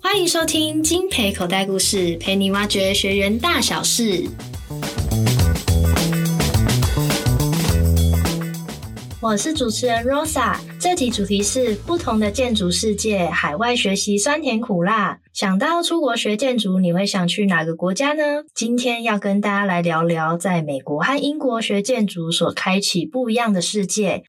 欢迎收听金培口袋故事，陪你挖掘学员大小事。我是主持人 Rosa，这集主题是不同的建筑世界，海外学习酸甜苦辣。想到出国学建筑，你会想去哪个国家呢？今天要跟大家来聊聊，在美国和英国学建筑所开启不一样的世界。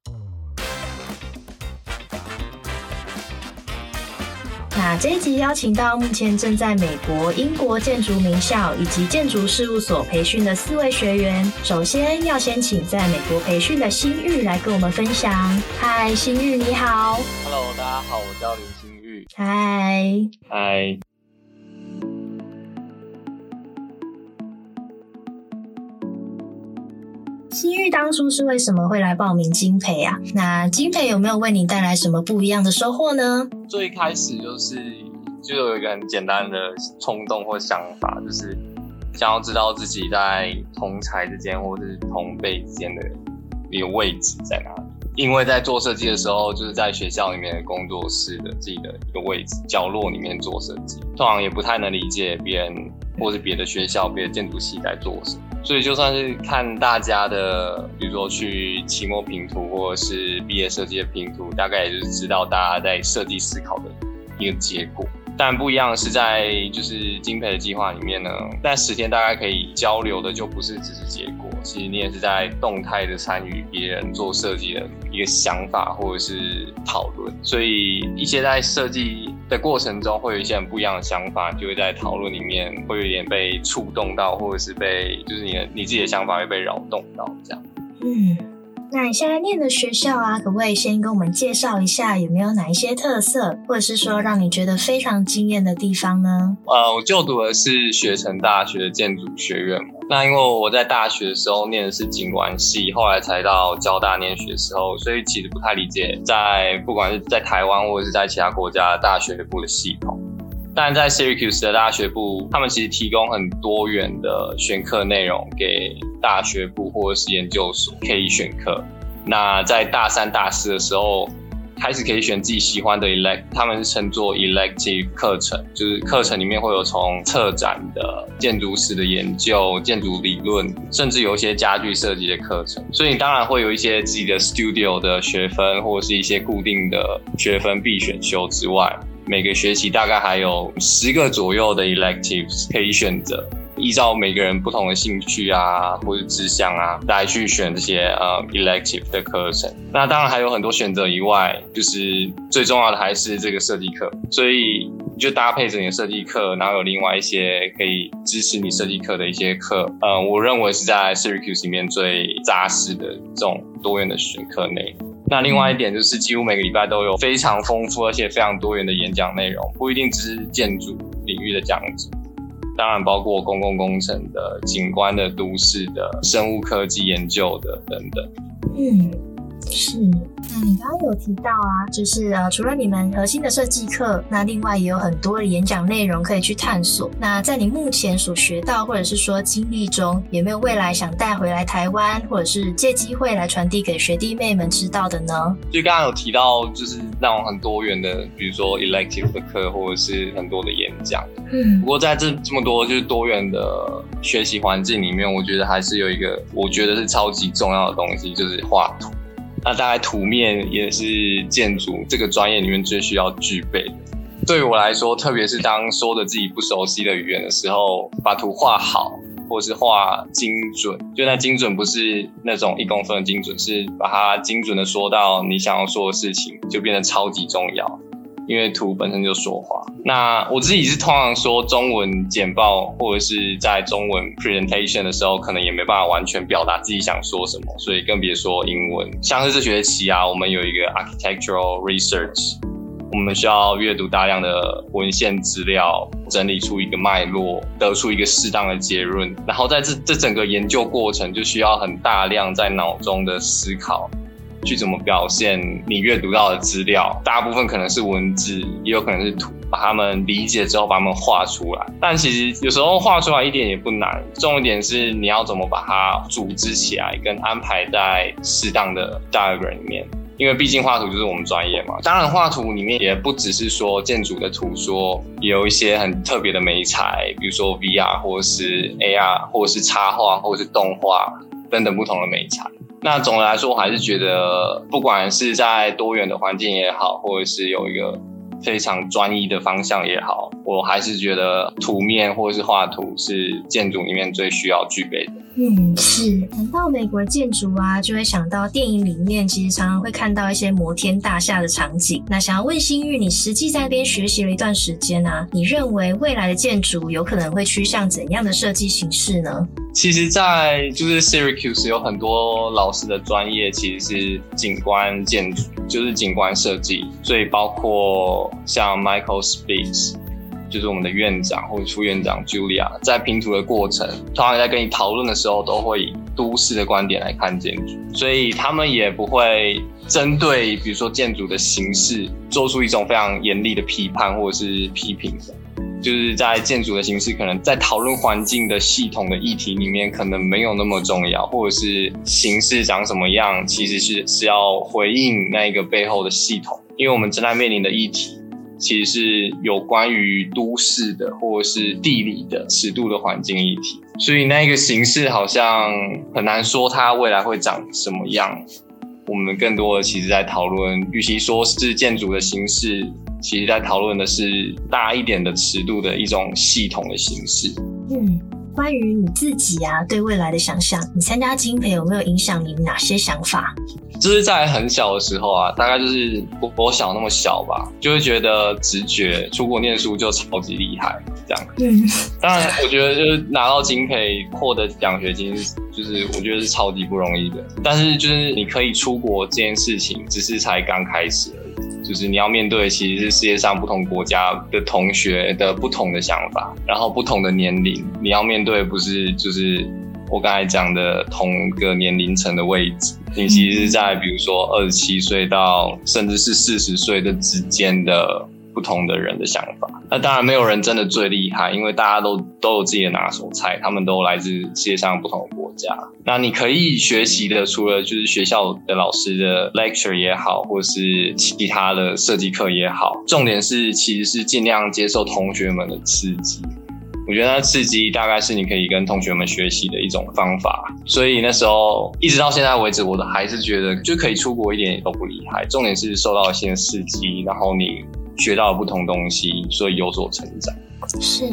那这一集邀请到目前正在美国、英国建筑名校以及建筑事务所培训的四位学员。首先要先请在美国培训的新玉来跟我们分享。嗨，新玉你好。Hello，大家好，我叫林新玉。嗨。嗨。新玉当初是为什么会来报名金培啊？那金培有没有为你带来什么不一样的收获呢？最开始就是就有一个很简单的冲动或想法，就是想要知道自己在同才之间或者是同辈之间的一个位置在哪里。因为在做设计的时候，就是在学校里面的工作室的自己的一个位置角落里面做设计，通常也不太能理解别人或是别的学校、别的建筑系在做什么。所以就算是看大家的，比如说去期末拼图或者是毕业设计的拼图，大概也就是知道大家在设计思考的一个结果。但不一样是，在就是金培的计划里面呢，在十天大概可以交流的就不是只是结果，其实你也是在动态的参与别人做设计的一个想法或者是讨论。所以一些在设计的过程中会有一些很不一样的想法，就会在讨论里面会有点被触动到，或者是被就是你的你自己的想法会被扰动到这样。嗯。那你现在念的学校啊，可不可以先跟我们介绍一下，有没有哪一些特色，或者是说让你觉得非常惊艳的地方呢？呃，我就读的是学城大学的建筑学院。那因为我在大学的时候念的是景观系，后来才到交大念学的时候，所以其实不太理解在不管是在台湾或者是在其他国家大学部的系统。但在 Syracuse 的大学部，他们其实提供很多元的选课内容给大学部或者是研究所可以选课。那在大三、大四的时候，开始可以选自己喜欢的 elect，他们是称作 elective 课程，就是课程里面会有从策展的、建筑史的研究、建筑理论，甚至有一些家具设计的课程。所以你当然会有一些自己的 studio 的学分，或者是一些固定的学分必选修之外。每个学期大概还有十个左右的 electives 可以选择，依照每个人不同的兴趣啊或者志向啊来去选这些呃 elective 的课程。那当然还有很多选择以外，就是最重要的还是这个设计课。所以你就搭配着你的设计课，然后有另外一些可以支持你设计课的一些课。呃，我认为是在 Syracuse 里面最扎实的这种多元的选课内容。那另外一点就是，几乎每个礼拜都有非常丰富而且非常多元的演讲内容，不一定只是建筑领域的讲者，当然包括公共工程的、景观的、都市的、生物科技研究的等等。嗯。是，那你刚刚有提到啊，就是呃，除了你们核心的设计课，那另外也有很多的演讲内容可以去探索。那在你目前所学到或者是说经历中，有没有未来想带回来台湾，或者是借机会来传递给学弟妹们知道的呢？就刚刚有提到，就是那种很多元的，比如说 elective 的课，或者是很多的演讲。嗯，不过在这这么多就是多元的学习环境里面，我觉得还是有一个我觉得是超级重要的东西，就是画图。那大概图面也是建筑这个专业里面最需要具备的。对于我来说，特别是当说的自己不熟悉的语言的时候，把图画好，或是画精准，就那精准不是那种一公分的精准，是把它精准的说到你想要说的事情，就变得超级重要。因为图本身就说话。那我自己是通常说中文简报，或者是在中文 presentation 的时候，可能也没办法完全表达自己想说什么，所以更别说英文。像是这学期啊，我们有一个 architectural research，我们需要阅读大量的文献资料，整理出一个脉络，得出一个适当的结论。然后在这这整个研究过程，就需要很大量在脑中的思考。去怎么表现你阅读到的资料，大部分可能是文字，也有可能是图，把它们理解之后把它们画出来。但其实有时候画出来一点也不难，重点是你要怎么把它组织起来，跟安排在适当的 diagram 里面。因为毕竟画图就是我们专业嘛。当然，画图里面也不只是说建筑的图说，有一些很特别的美材，比如说 VR 或是 AR，或者是插画，或者是动画等等不同的美材。那总的来说，我还是觉得，不管是在多元的环境也好，或者是有一个非常专一的方向也好，我还是觉得图面或者是画图是建筑里面最需要具备的。嗯，是。谈到美国建筑啊，就会想到电影里面其实常常会看到一些摩天大厦的场景。那想要问欣玉，你实际在那边学习了一段时间啊，你认为未来的建筑有可能会趋向怎样的设计形式呢？其实，在就是 Syracuse 有很多老师的专业其实是景观建筑，就是景观设计，所以包括像 Michael Speaks。就是我们的院长或者副院长 Julia 在拼图的过程，通常在跟你讨论的时候，都会以都市的观点来看建筑，所以他们也不会针对比如说建筑的形式做出一种非常严厉的批判或者是批评的。就是在建筑的形式，可能在讨论环境的系统的议题里面，可能没有那么重要，或者是形式长什么样，其实是是要回应那个背后的系统，因为我们正在面临的议题。其实是有关于都市的，或者是地理的尺度的环境议题，所以那个形式好像很难说它未来会长什么样。我们更多的其实在讨论，与其说是建筑的形式，其实在讨论的是大一点的尺度的一种系统的形式。嗯，关于你自己啊，对未来的想象，你参加金培有没有影响你哪些想法？就是在很小的时候啊，大概就是我我小那么小吧，就会觉得直觉出国念书就超级厉害这样。嗯，当然我觉得就是拿到金培获得奖学金，就是我觉得是超级不容易的。但是就是你可以出国这件事情，只是才刚开始。就是你要面对其实是世界上不同国家的同学的不同的想法，然后不同的年龄，你要面对不是就是我刚才讲的同个年龄层的位置。你其实是在比如说二十七岁到甚至是四十岁的之间的不同的人的想法。那当然没有人真的最厉害，因为大家都都有自己的拿手菜，他们都来自世界上不同的国家。那你可以学习的，除了就是学校的老师的 lecture 也好，或是其他的设计课也好，重点是其实是尽量接受同学们的刺激。我觉得那刺激大概是你可以跟同学们学习的一种方法，所以那时候一直到现在为止，我都还是觉得就可以出国一点也都不厉害。重点是受到一些刺激，然后你学到不同东西，所以有所成长。是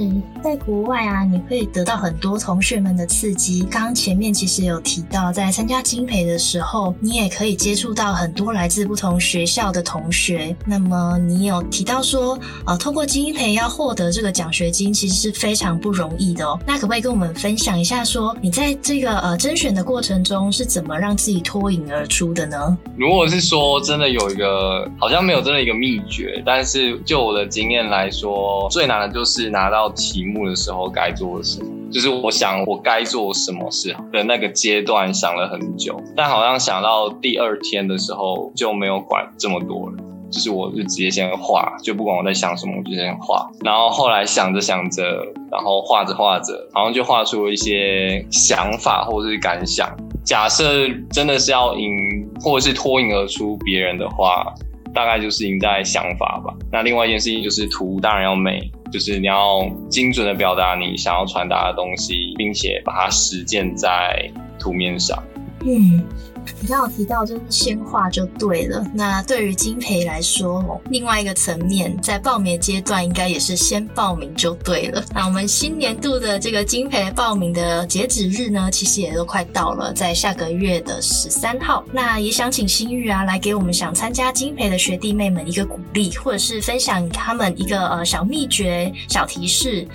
在国外啊，你可以得到很多同学们的刺激。刚刚前面其实有提到，在参加金培的时候，你也可以接触到很多来自不同学校的同学。那么你有提到说，呃，通过金培要获得这个奖学金，其实是非常不容易的哦。那可不可以跟我们分享一下，说你在这个呃甄选的过程中是怎么让自己脱颖而出的呢？如果是说真的有一个，好像没有真的一个秘诀，但是就我的经验来说，最难的就是。拿到题目的时候该做什么？就是我想我该做什么事的那个阶段想了很久，但好像想到第二天的时候就没有管这么多了，就是我就直接先画，就不管我在想什么，我就先画。然后后来想着想着，然后画着画着，好像就画出了一些想法或者是感想。假设真的是要赢，或者是脱颖而出别人的话，大概就是赢在想法吧。那另外一件事情就是图当然要美。就是你要精准的表达你想要传达的东西，并且把它实践在图面上。嗯。你刚刚提到就是先画就对了。那对于金培来说，另外一个层面，在报名阶段应该也是先报名就对了。那我们新年度的这个金培报名的截止日呢，其实也都快到了，在下个月的十三号。那也想请新玉啊，来给我们想参加金培的学弟妹们一个鼓励，或者是分享他们一个呃小秘诀、小提示。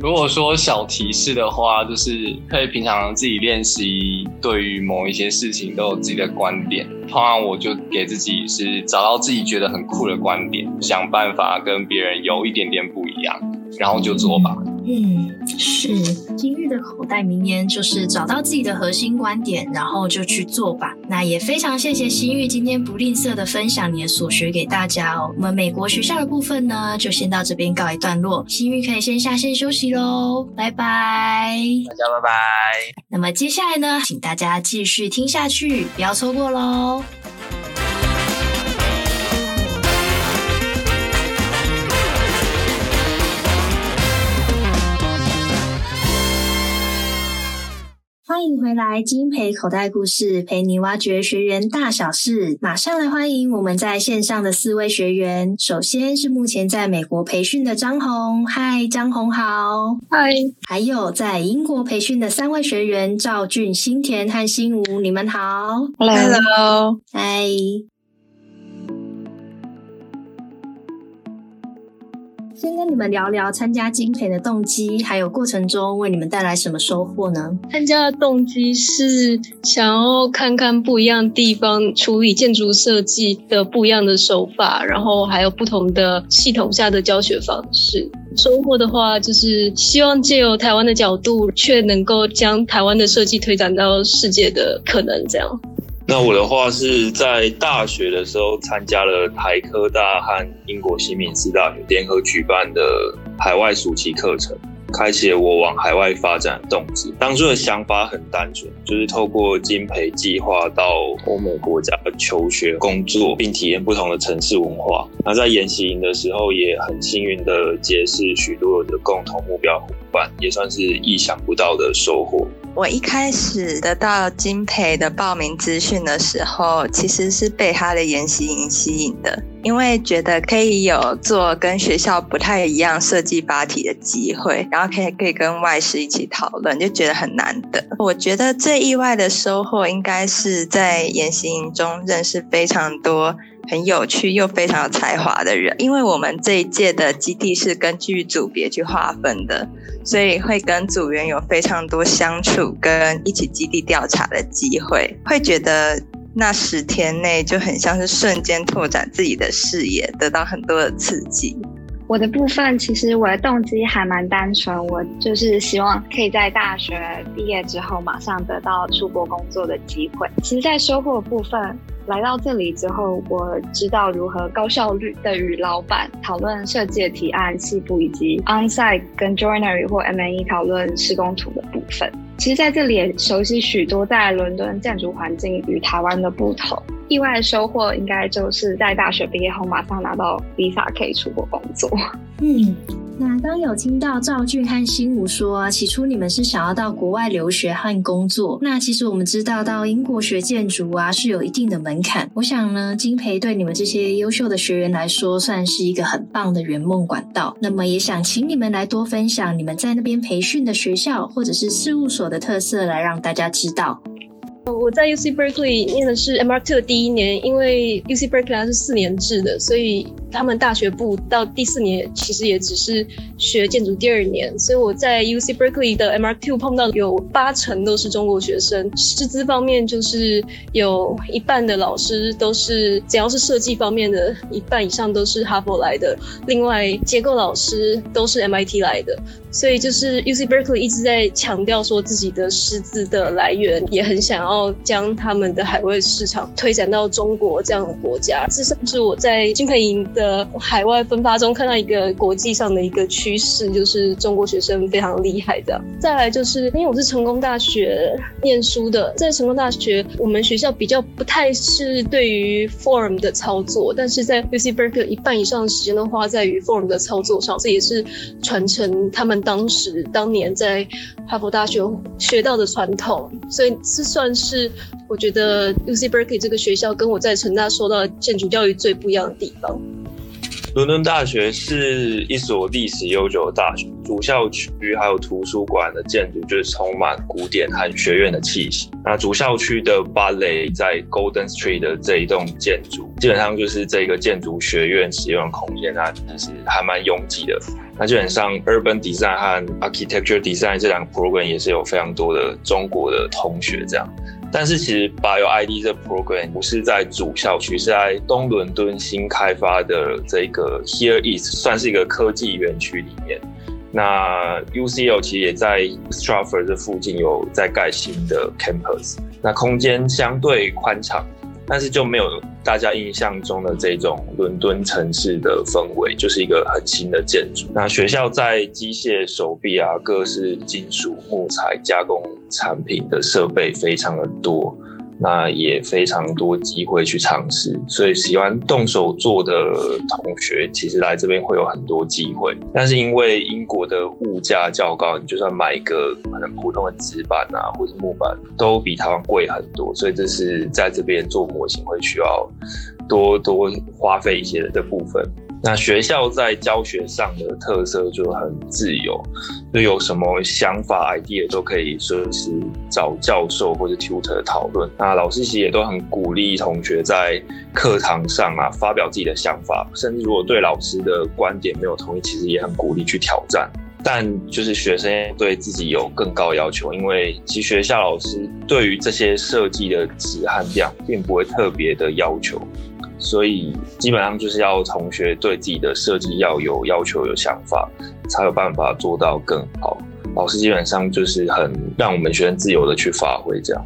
如果说小提示的话，就是可以平常自己练习，对于某一些事情都有自己的观点。通常我就给自己是找到自己觉得很酷的观点，想办法跟别人有一点点不一样，然后就做吧。嗯，是。新玉的口袋名言就是找到自己的核心观点，然后就去做吧。那也非常谢谢新玉今天不吝啬的分享你的所学给大家哦。我们美国学校的部分呢，就先到这边告一段落。新玉可以先下线休息喽，拜拜。大家拜拜。那么接下来呢，请大家继续听下去，不要错过喽。迎回来，金培口袋故事陪你挖掘学员大小事。马上来欢迎我们在线上的四位学员。首先是目前在美国培训的张红，嗨，张红好，嗨。还有在英国培训的三位学员赵俊、新田和新吴，你们好，Hello，嗨。先跟你们聊聊参加菁培的动机，还有过程中为你们带来什么收获呢？参加的动机是想要看看不一样地方处理建筑设计的不一样的手法，然后还有不同的系统下的教学方式。收获的话，就是希望借由台湾的角度，却能够将台湾的设计推展到世界的可能，这样。那我的话是在大学的时候参加了台科大和英国西敏寺大学联合举办的海外暑期课程，开启了我往海外发展的动机。当初的想法很单纯，就是透过金培计划到欧美国家求学、工作，并体验不同的城市文化。那在研习营的时候，也很幸运的结识许多的共同目标伙伴，也算是意想不到的收获。我一开始得到金培的报名资讯的时候，其实是被他的研习营吸引的，因为觉得可以有做跟学校不太一样设计八体的机会，然后可以可以跟外师一起讨论，就觉得很难得。我觉得最意外的收获应该是在研习营中认识非常多很有趣又非常有才华的人，因为我们这一届的基地是根据组别去划分的，所以会跟组员有非常多相处跟一起基地调查的机会，会觉得那十天内就很像是瞬间拓展自己的视野，得到很多的刺激。我的部分其实我的动机还蛮单纯，我就是希望可以在大学毕业之后马上得到出国工作的机会。其实，在收获部分。来到这里之后，我知道如何高效率的与老板讨论设计的提案细部，以及 onsite 跟 joinery 或 M&E 讨论施工图的部分。其实在这里也熟悉许多在伦敦建筑环境与台湾的不同。意外的收获应该就是在大学毕业后马上拿到 visa 可以出国工作。嗯。那刚有听到赵俊和新武说啊，起初你们是想要到国外留学和工作。那其实我们知道，到英国学建筑啊是有一定的门槛。我想呢，金培对你们这些优秀的学员来说，算是一个很棒的圆梦管道。那么也想请你们来多分享你们在那边培训的学校或者是事务所的特色，来让大家知道。我在 UC Berkeley 念的是 M R Two 的第一年，因为 UC Berkeley 它是四年制的，所以他们大学部到第四年其实也只是学建筑第二年。所以我在 UC Berkeley 的 M R Q 碰到有八成都是中国学生，师资方面就是有一半的老师都是只要是设计方面的，一半以上都是哈佛来的，另外结构老师都是 MIT 来的。所以就是 UC Berkeley 一直在强调说自己的师资的来源，也很想要将他们的海外市场推展到中国这样的国家。这甚至我在金培营的海外分发中看到一个国际上的一个趋势，就是中国学生非常厉害的。再来就是因为我是成功大学念书的，在成功大学我们学校比较不太是对于 form 的操作，但是在 UC Berkeley 一半以上的时间都花在于 form 的操作上，这也是传承他们。当时当年在哈佛大学学到的传统，所以这算是我觉得 UC Berkeley 这个学校跟我在成大受到的建筑教育最不一样的地方。伦敦大学是一所历史悠久的大学，主校区还有图书馆的建筑就是充满古典和学院的气息。那主校区的芭蕾在 Golden Street 的这一栋建筑，基本上就是这个建筑学院使用的空间，那就是还蛮拥挤的。那基本上 Urban Design 和 Architecture Design 这两个 program 也是有非常多的中国的同学这样。但是其实 Bio ID 这 program 不是在主校区，是在东伦敦新开发的这个 Here East，算是一个科技园区里面。那 UCL 其实也在 Stratford 这附近有在盖新的 campus，那空间相对宽敞。但是就没有大家印象中的这种伦敦城市的氛围，就是一个很新的建筑。那学校在机械、手臂啊，各式金属、木材加工产品的设备非常的多。那也非常多机会去尝试，所以喜欢动手做的同学，其实来这边会有很多机会。但是因为英国的物价较高，你就算买一个可能普通的纸板啊，或者木板，都比台湾贵很多，所以这是在这边做模型会需要多多花费一些的部分。那学校在教学上的特色就很自由，就有什么想法 idea 都可以随时找教授或者 tutor 讨论。那老师其实也都很鼓励同学在课堂上啊发表自己的想法，甚至如果对老师的观点没有同意，其实也很鼓励去挑战。但就是学生对自己有更高要求，因为其实学校老师对于这些设计的质和量并不会特别的要求。所以基本上就是要同学对自己的设计要有要求、有想法，才有办法做到更好。老师基本上就是很让我们学生自由的去发挥这样。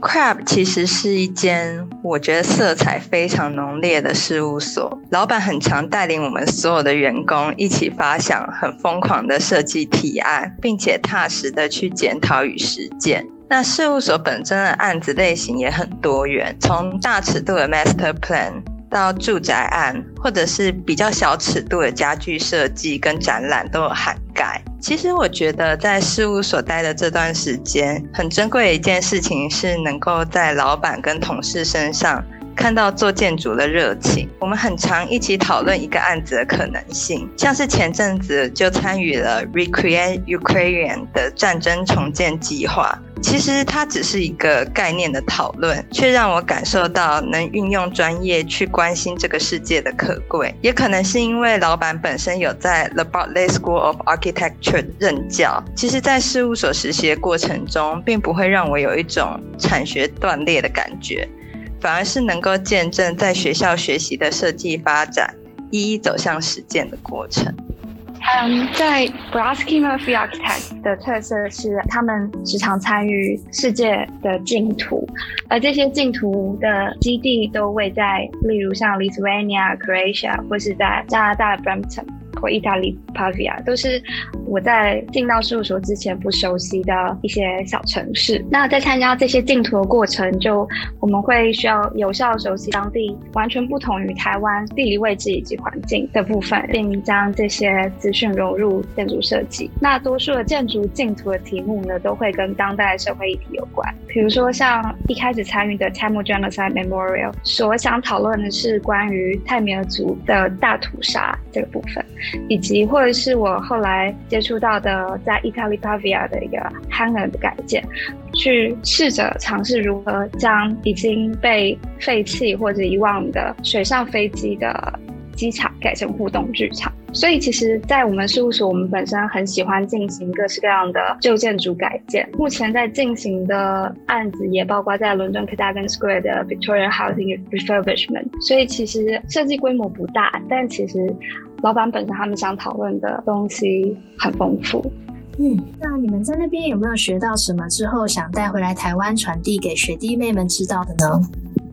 Crab 其实是一间我觉得色彩非常浓烈的事务所，老板很常带领我们所有的员工一起发想很疯狂的设计提案，并且踏实的去检讨与实践。那事务所本身的案子类型也很多元，从大尺度的 master plan 到住宅案，或者是比较小尺度的家具设计跟展览都有涵盖。其实我觉得在事务所待的这段时间，很珍贵的一件事情是能够在老板跟同事身上。看到做建筑的热情，我们很常一起讨论一个案子的可能性，像是前阵子就参与了 Recreate Ukraine 的战争重建计划。其实它只是一个概念的讨论，却让我感受到能运用专业去关心这个世界的可贵。也可能是因为老板本身有在 The Bartlett School of Architecture 任教，其实，在事务所实习的过程中，并不会让我有一种产学断裂的感觉。反而是能够见证在学校学习的设计发展，一一走向实践的过程。嗯，在 Brodsky Murphy Architects 的特色是，他们时常参与世界的净土，而这些净土的基地都位在，例如像 Lithuania、Croatia，或是在加拿大 Brampton。或意大利 Pavia 都是我在进到事务所之前不熟悉的一些小城市。那在参加这些竞图的过程，就我们会需要有效熟悉当地完全不同于台湾地理位置以及环境的部分，并将这些资讯融入建筑设计。那多数的建筑竞图的题目呢，都会跟当代社会议题有关。比如说像一开始参与的 Tamil Genocide Memorial，所想讨论的是关于泰米尔族的大屠杀这个部分。以及或者是我后来接触到的，在意大利帕维亚的一个 hangar 的改建，去试着尝试如何将已经被废弃或者遗忘的水上飞机的机场改成互动剧场。所以，其实，在我们事务所，我们本身很喜欢进行各式各样的旧建筑改建。目前在进行的案子也包括在伦敦 Cadogan Square 的 Victoria Housing Refurbishment。所以，其实设计规模不大，但其实。老板本身他们想讨论的东西很丰富。嗯，那你们在那边有没有学到什么之后想带回来台湾传递给学弟妹们知道的呢？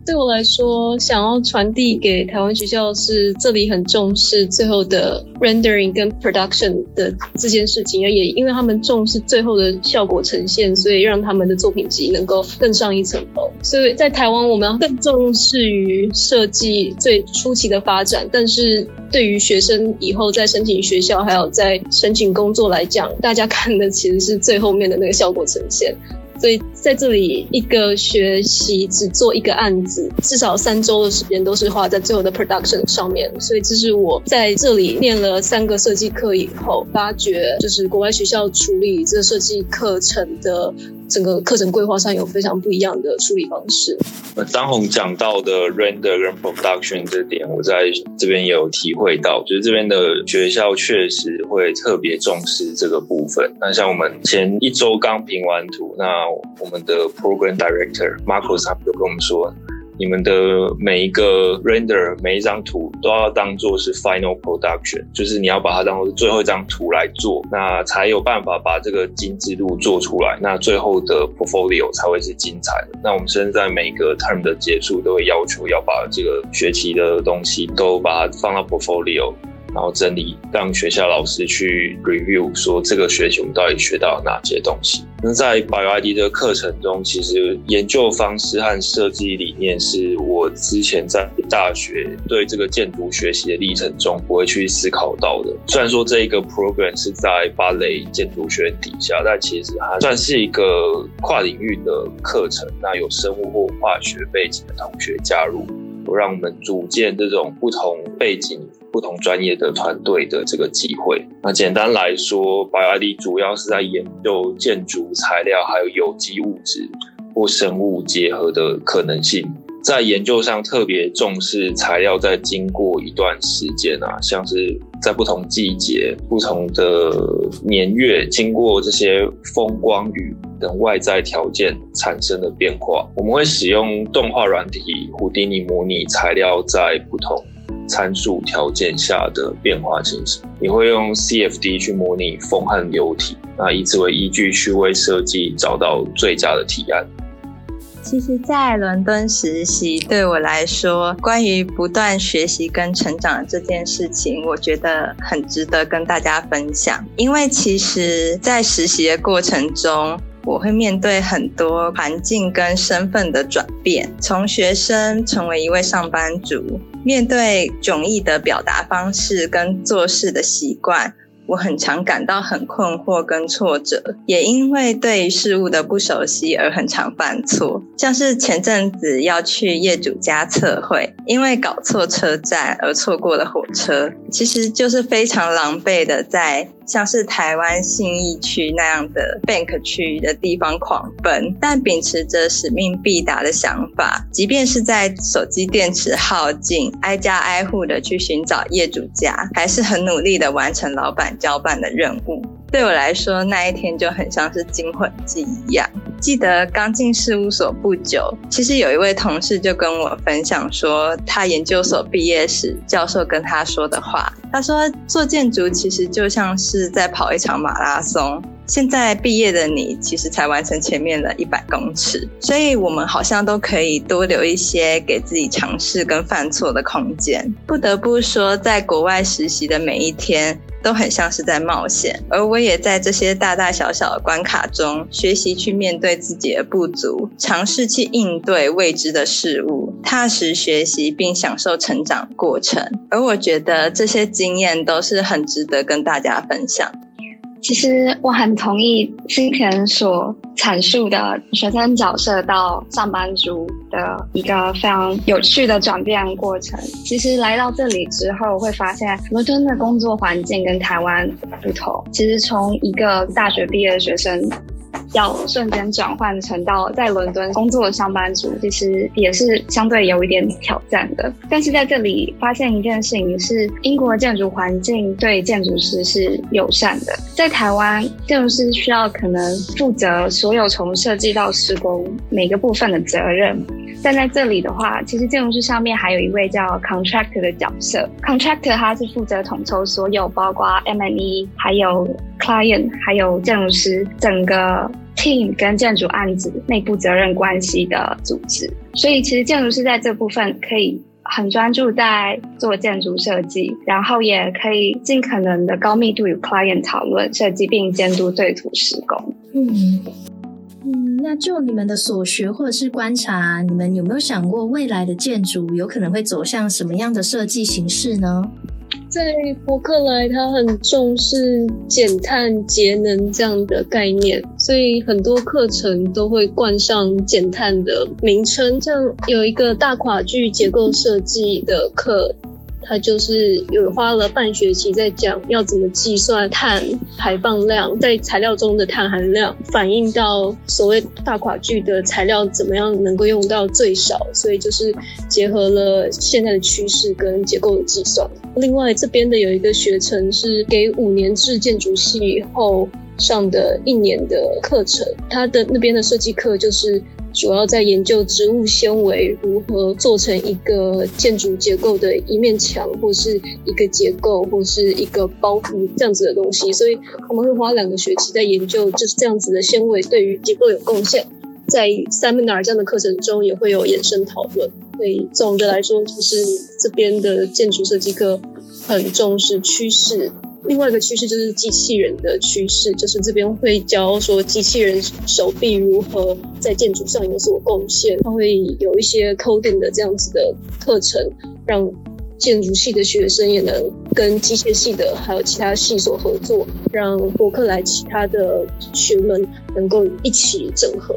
对我来说，想要传递给台湾学校是这里很重视最后的 rendering 跟 production 的这件事情，而也因为他们重视最后的效果呈现，所以让他们的作品集能够更上一层楼。所以在台湾，我们要更重视于设计最初期的发展，但是对于学生以后在申请学校还有在申请工作来讲，大家看的其实是最后面的那个效果呈现。所以在这里，一个学习只做一个案子，至少三周的时间都是花在最后的 production 上面。所以这是我在这里念了三个设计课以后，发觉就是国外学校处理这设计课程的。整个课程规划上有非常不一样的处理方式。张宏讲到的 render 跟 production 这点，我在这边也有体会到，就是这边的学校确实会特别重视这个部分。那像我们前一周刚评完图，那我们的 program director Marcus 他就跟我们说。你们的每一个 render，每一张图都要当做是 final production，就是你要把它当做最后一张图来做，那才有办法把这个精致度做出来，那最后的 portfolio 才会是精彩的。那我们现在每个 term 的结束都会要求要把这个学期的东西都把它放到 portfolio。然后整理让学校老师去 review，说这个学期我们到底学到了哪些东西。那在 BioID 的课程中，其实研究方式和设计理念是我之前在大学对这个建筑学习的历程中不会去思考到的。虽然说这一个 program 是在芭蕾建筑学院底下，但其实它算是一个跨领域的课程。那有生物或化学背景的同学加入，让我们组建这种不同背景。不同专业的团队的这个机会。那简单来说，BioID 主要是在研究建筑材料还有有机物质或生物结合的可能性。在研究上特别重视材料在经过一段时间啊，像是在不同季节、不同的年月，经过这些风、光、雨等外在条件产生的变化。我们会使用动画软体胡迪尼模拟材料在不同参数条件下的变化情形，你会用 CFD 去模拟风和流体，那以此为依据去为设计找到最佳的提案。其实，在伦敦实习对我来说，关于不断学习跟成长这件事情，我觉得很值得跟大家分享。因为其实，在实习的过程中，我会面对很多环境跟身份的转变，从学生成为一位上班族，面对迥异的表达方式跟做事的习惯。我很常感到很困惑跟挫折，也因为对事物的不熟悉而很常犯错。像是前阵子要去业主家测绘，因为搞错车站而错过了火车，其实就是非常狼狈的在像是台湾信义区那样的 Bank 区的地方狂奔，但秉持着使命必达的想法，即便是在手机电池耗尽，挨家挨户的去寻找业主家，还是很努力的完成老板交办的任务，对我来说，那一天就很像是惊魂记一样。记得刚进事务所不久，其实有一位同事就跟我分享说，他研究所毕业时，教授跟他说的话。他说，做建筑其实就像是在跑一场马拉松。现在毕业的你，其实才完成前面的一百公尺，所以我们好像都可以多留一些给自己尝试跟犯错的空间。不得不说，在国外实习的每一天都很像是在冒险，而我也在这些大大小小的关卡中学习去面对自己的不足，尝试去应对未知的事物，踏实学习并享受成长过程。而我觉得这些经验都是很值得跟大家分享。其实我很同意新田所阐述的学生角色到上班族的一个非常有趣的转变过程。其实来到这里之后，会发现伦敦的工作环境跟台湾不同。其实从一个大学毕业的学生。要瞬间转换成到在伦敦工作的上班族，其实也是相对有一点挑战的。但是在这里发现一件事情是，英国的建筑环境对建筑师是友善的。在台湾，建筑师需要可能负责所有从设计到施工每个部分的责任，但在这里的话，其实建筑师上面还有一位叫 contractor 的角色。contractor 他是负责统筹所有，包括 M&E 还有 client 还有建筑师整个。Team 跟建筑案子内部责任关系的组织，所以其实建筑师在这部分可以很专注在做建筑设计，然后也可以尽可能的高密度与 client 讨论设计，并监督对图施工。嗯嗯，那就你们的所学或者是观察，你们有没有想过未来的建筑有可能会走向什么样的设计形式呢？在伯克莱，他很重视减碳节能这样的概念，所以很多课程都会冠上减碳的名称。像有一个大跨距结构设计的课。他就是有花了半学期在讲要怎么计算碳排放量，在材料中的碳含量，反映到所谓大跨距的材料怎么样能够用到最少，所以就是结合了现在的趋势跟结构的计算。另外这边的有一个学程是给五年制建筑系以后上的一年的课程，他的那边的设计课就是。主要在研究植物纤维如何做成一个建筑结构的一面墙，或是一个结构，或是一个包袱这样子的东西。所以我们会花两个学期在研究，就是这样子的纤维对于结构有贡献。在 seminar 这样的课程中也会有延伸讨论。所以总的来说，就是这边的建筑设计课很重视趋势。另外一个趋势就是机器人的趋势，就是这边会教说机器人手臂如何在建筑上有所贡献，它会有一些 coding 的这样子的课程，让建筑系的学生也能跟机械系的还有其他系所合作，让伯克莱其他的学门能够一起整合。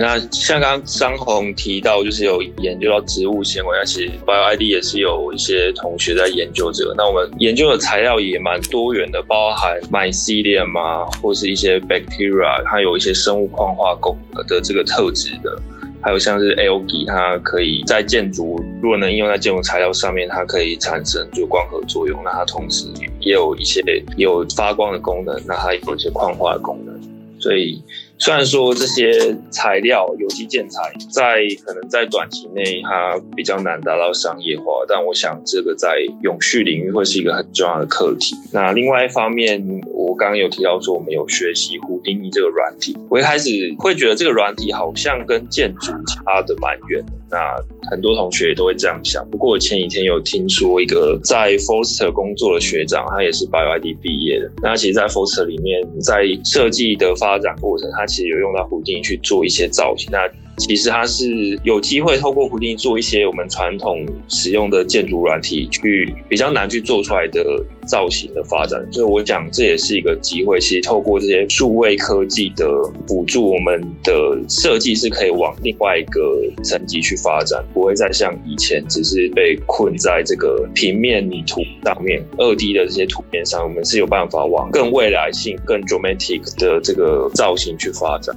那像刚刚张红提到，就是有研究到植物纤维，那其实 BioID 也是有一些同学在研究这个。那我们研究的材料也蛮多元的，包含 Mycelium 啊，或是一些 Bacteria，它有一些生物矿化功能的这个特质的。还有像是 Algae，它可以在建筑，如果能应用在建筑材料上面，它可以产生就光合作用。那它同时也有一些有发光的功能，那它有一些矿化的功能，所以。虽然说这些材料有机建材在可能在短期内它比较难达到商业化，但我想这个在永续领域会是一个很重要的课题。那另外一方面，我刚刚有提到说我们有学习胡丁尼这个软体，我一开始会觉得这个软体好像跟建筑差的蛮远的。那很多同学也都会这样想。不过我前几天有听说一个在 Foster 工作的学长，他也是 BioID 毕业的。那其实，在 Foster 里面，在设计的发展过程，他其实有用到胡静去做一些造型。那其实它是有机会透过胡丁做一些我们传统使用的建筑软体，去比较难去做出来的造型的发展。所以我讲这也是一个机会。其实透过这些数位科技的辅助，我们的设计是可以往另外一个层级去发展，不会再像以前只是被困在这个平面拟图上面，二 D 的这些图片上。我们是有办法往更未来性、更 dramatic 的这个造型去发展。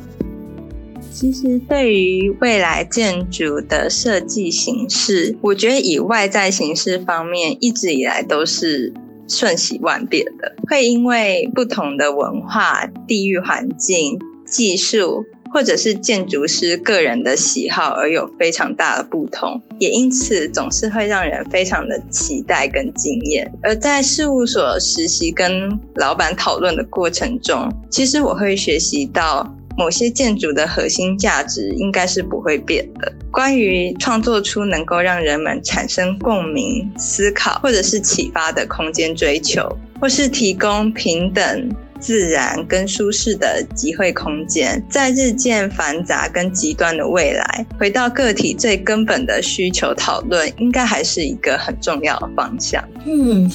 其实，对于未来建筑的设计形式，我觉得以外在形式方面，一直以来都是瞬息万变的，会因为不同的文化、地域环境、技术，或者是建筑师个人的喜好而有非常大的不同，也因此总是会让人非常的期待跟惊艳。而在事务所实习跟老板讨论的过程中，其实我会学习到。某些建筑的核心价值应该是不会变的。关于创作出能够让人们产生共鸣、思考或者是启发的空间追求，或是提供平等、自然跟舒适的集会空间，在日渐繁杂跟极端的未来，回到个体最根本的需求讨论，应该还是一个很重要的方向。嗯。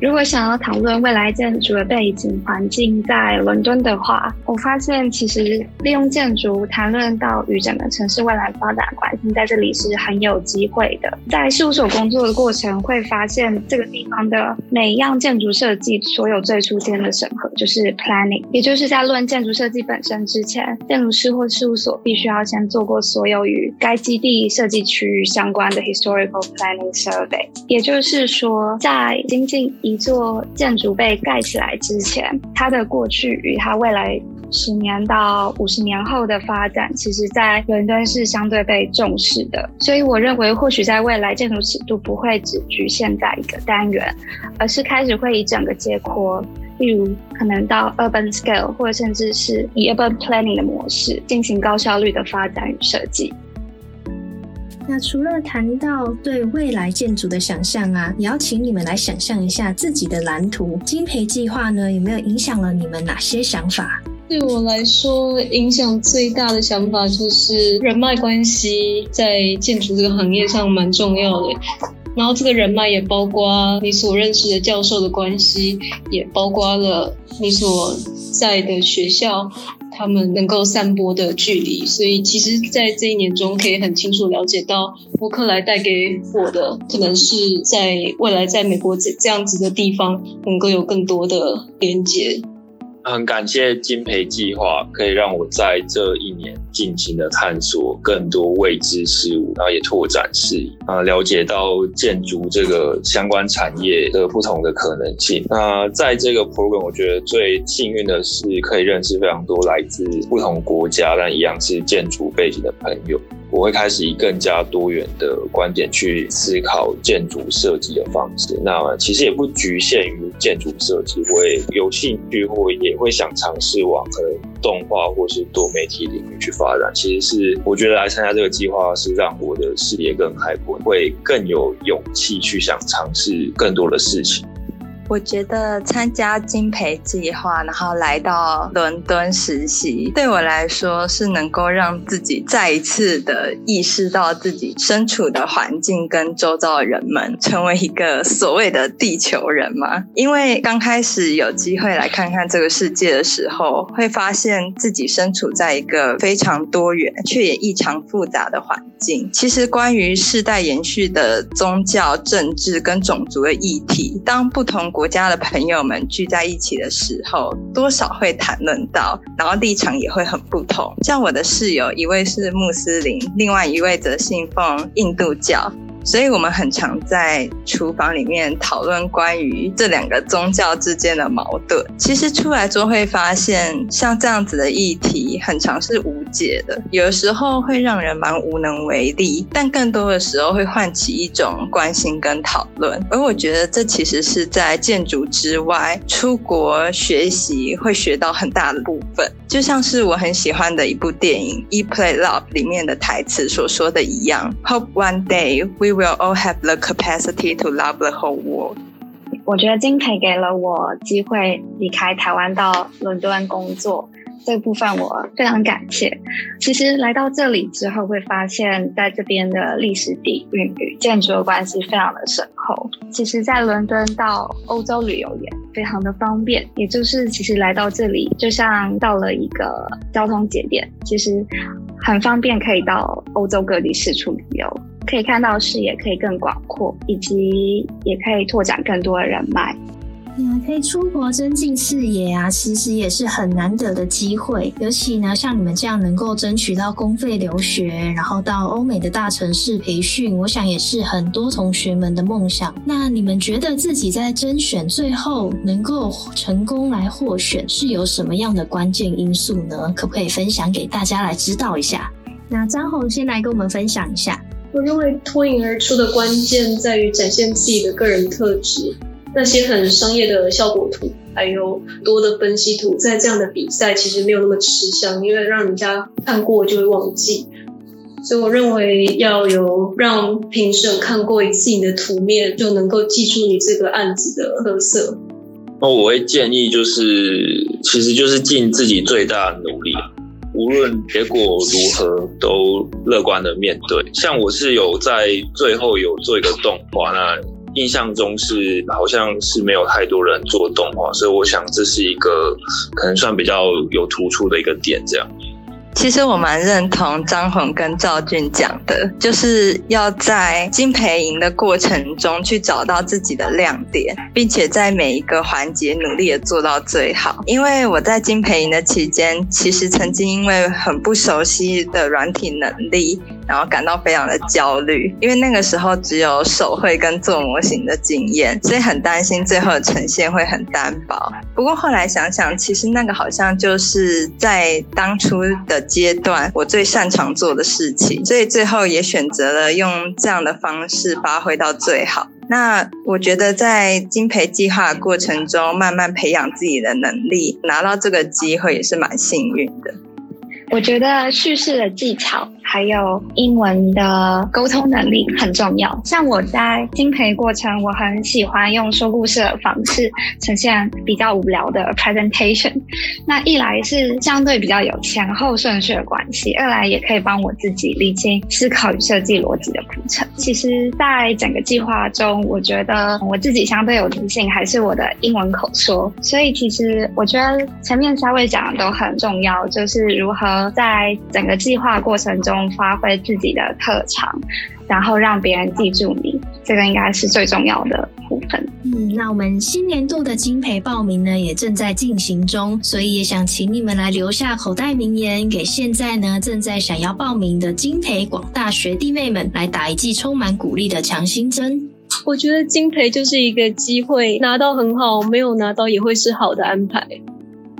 如果想要讨论未来建筑的背景环境在伦敦的话，我发现其实利用建筑谈论到与整个城市未来发展关系，在这里是很有机会的。在事务所工作的过程，会发现这个地方的每一样建筑设计，所有最初间的审核就是 planning，也就是在论建筑设计本身之前，建筑师或事务所必须要先做过所有与该基地设计区域相关的 historical planning survey，也就是说，在经济一座建筑被盖起来之前，它的过去与它未来十年到五十年后的发展，其实在伦敦是相对被重视的。所以我认为，或许在未来建筑尺度不会只局限在一个单元，而是开始会以整个结构，例如可能到 urban scale，或者甚至是以 urban planning 的模式进行高效率的发展与设计。那除了谈到对未来建筑的想象啊，也要请你们来想象一下自己的蓝图。金培计划呢，有没有影响了你们哪些想法？对我来说，影响最大的想法就是人脉关系在建筑这个行业上蛮重要的。然后这个人脉也包括你所认识的教授的关系，也包括了你所在的学校。他们能够散播的距离，所以其实，在这一年中，可以很清楚了解到，乌克兰带给我的，可能是在未来在美国这这样子的地方，能够有更多的连接。很感谢金培计划，可以让我在这一年尽情的探索更多未知事物，然后也拓展视野啊，了解到建筑这个相关产业的不同的可能性。那在这个 program，我觉得最幸运的是可以认识非常多来自不同国家但一样是建筑背景的朋友。我会开始以更加多元的观点去思考建筑设计的方式。那其实也不局限于建筑设计，我也有兴趣或也会想尝试往可能动画或是多媒体领域去发展。其实是我觉得来参加这个计划是让我的视野更开阔，会更有勇气去想尝试更多的事情。我觉得参加金培计划，然后来到伦敦实习，对我来说是能够让自己再一次的意识到自己身处的环境跟周遭的人们，成为一个所谓的地球人嘛。因为刚开始有机会来看看这个世界的时候，会发现自己身处在一个非常多元却也异常复杂的环境。其实关于世代延续的宗教、政治跟种族的议题，当不同国家的朋友们聚在一起的时候，多少会谈论到，然后立场也会很不同。像我的室友，一位是穆斯林，另外一位则信奉印度教。所以我们很常在厨房里面讨论关于这两个宗教之间的矛盾。其实出来之后会发现，像这样子的议题，很常是无解的，有时候会让人蛮无能为力，但更多的时候会唤起一种关心跟讨论。而我觉得这其实是在建筑之外，出国学习会学到很大的部分。就像是我很喜欢的一部电影《E Play Love》里面的台词所说的一样：“Hope one day we。” We'll all have the capacity to love the whole world。我觉得金培给了我机会离开台湾到伦敦工作。这部分我非常感谢。其实来到这里之后，会发现在这边的历史底蕴与建筑的关系非常的深厚。其实，在伦敦到欧洲旅游也非常的方便，也就是其实来到这里就像到了一个交通节点，其实很方便可以到欧洲各地四处旅游，可以看到视野可以更广阔，以及也可以拓展更多的人脉。嗯可以出国增进视野啊，其实也是很难得的机会。尤其呢，像你们这样能够争取到公费留学，然后到欧美的大城市培训，我想也是很多同学们的梦想。那你们觉得自己在甄选最后能够成功来获选，是有什么样的关键因素呢？可不可以分享给大家来知道一下？那张红先来跟我们分享一下。我认为脱颖而出的关键在于展现自己的个人特质。那些很商业的效果图，还有多的分析图，在这样的比赛其实没有那么吃香，因为让人家看过就会忘记。所以我认为要有让评审看过一次你的图面，就能够记住你这个案子的特色。那我会建议就是，其实就是尽自己最大的努力，无论结果如何都乐观的面对。像我是有在最后有做一个动画那。印象中是好像是没有太多人做动画，所以我想这是一个可能算比较有突出的一个点，这样。其实我蛮认同张宏跟赵俊讲的，就是要在金培营的过程中去找到自己的亮点，并且在每一个环节努力的做到最好。因为我在金培营的期间，其实曾经因为很不熟悉的软体能力，然后感到非常的焦虑，因为那个时候只有手绘跟做模型的经验，所以很担心最后的呈现会很单薄。不过后来想想，其实那个好像就是在当初的。阶段我最擅长做的事情，所以最后也选择了用这样的方式发挥到最好。那我觉得在金培计划过程中，慢慢培养自己的能力，拿到这个机会也是蛮幸运的。我觉得叙事的技巧还有英文的沟通能力很重要。像我在菁培过程，我很喜欢用说故事的方式呈现比较无聊的 presentation。那一来是相对比较有前后顺序的关系，二来也可以帮我自己理清思考与设计逻辑的铺陈。其实，在整个计划中，我觉得我自己相对有自信还是我的英文口说。所以，其实我觉得前面三位讲的都很重要，就是如何。在整个计划过程中发挥自己的特长，然后让别人记住你，这个应该是最重要的部分。嗯，那我们新年度的金培报名呢，也正在进行中，所以也想请你们来留下口袋名言，给现在呢正在想要报名的金培广大学弟妹们来打一剂充满鼓励的强心针。我觉得金培就是一个机会，拿到很好，没有拿到也会是好的安排。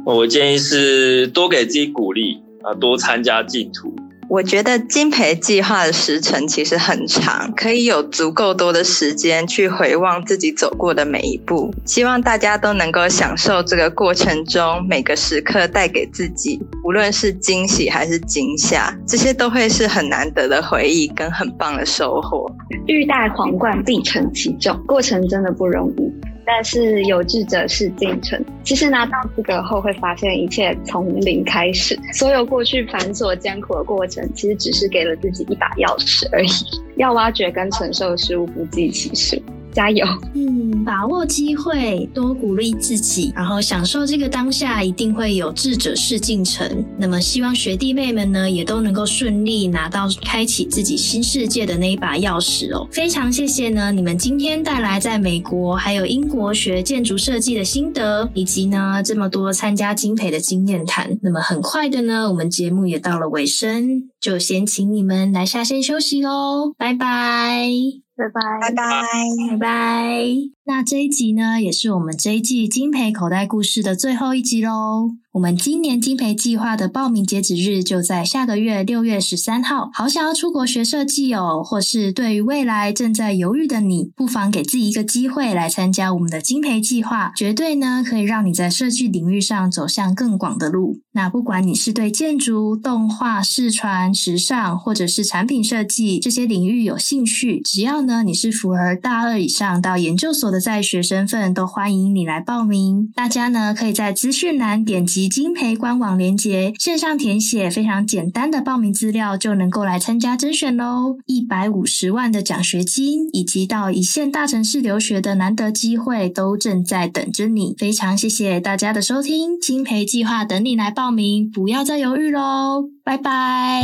我建议是多给自己鼓励啊。多参加竞图，我觉得金培计划的时程其实很长，可以有足够多的时间去回望自己走过的每一步。希望大家都能够享受这个过程中每个时刻带给自己，无论是惊喜还是惊吓，这些都会是很难得的回忆跟很棒的收获。欲戴皇冠，必承其重，过程真的不容易。但是有志者事竟成。其实拿到资格后，会发现一切从零开始，所有过去繁琐艰苦的过程，其实只是给了自己一把钥匙而已。要挖掘跟承受的事物不计其数。加油！嗯，把握机会，多鼓励自己，然后享受这个当下，一定会有智者事竟成。那么，希望学弟妹们呢，也都能够顺利拿到开启自己新世界的那一把钥匙哦。非常谢谢呢，你们今天带来在美国还有英国学建筑设计的心得，以及呢这么多参加菁培的经验谈。那么很快的呢，我们节目也到了尾声，就先请你们来下线休息喽，拜拜。拜拜拜拜拜拜。那这一集呢，也是我们这一季金培口袋故事的最后一集喽。我们今年金培计划的报名截止日就在下个月六月十三号。好想要出国学设计哦，或是对于未来正在犹豫的你，不妨给自己一个机会来参加我们的金培计划，绝对呢可以让你在设计领域上走向更广的路。那不管你是对建筑、动画、视传、时尚，或者是产品设计这些领域有兴趣，只要呢你是符合大二以上到研究所的在学身份，都欢迎你来报名。大家呢可以在资讯栏点击。及金培官网连结，线上填写非常简单的报名资料就能够来参加甄选喽！一百五十万的奖学金以及到一线大城市留学的难得机会都正在等着你。非常谢谢大家的收听，金培计划等你来报名，不要再犹豫喽！拜拜。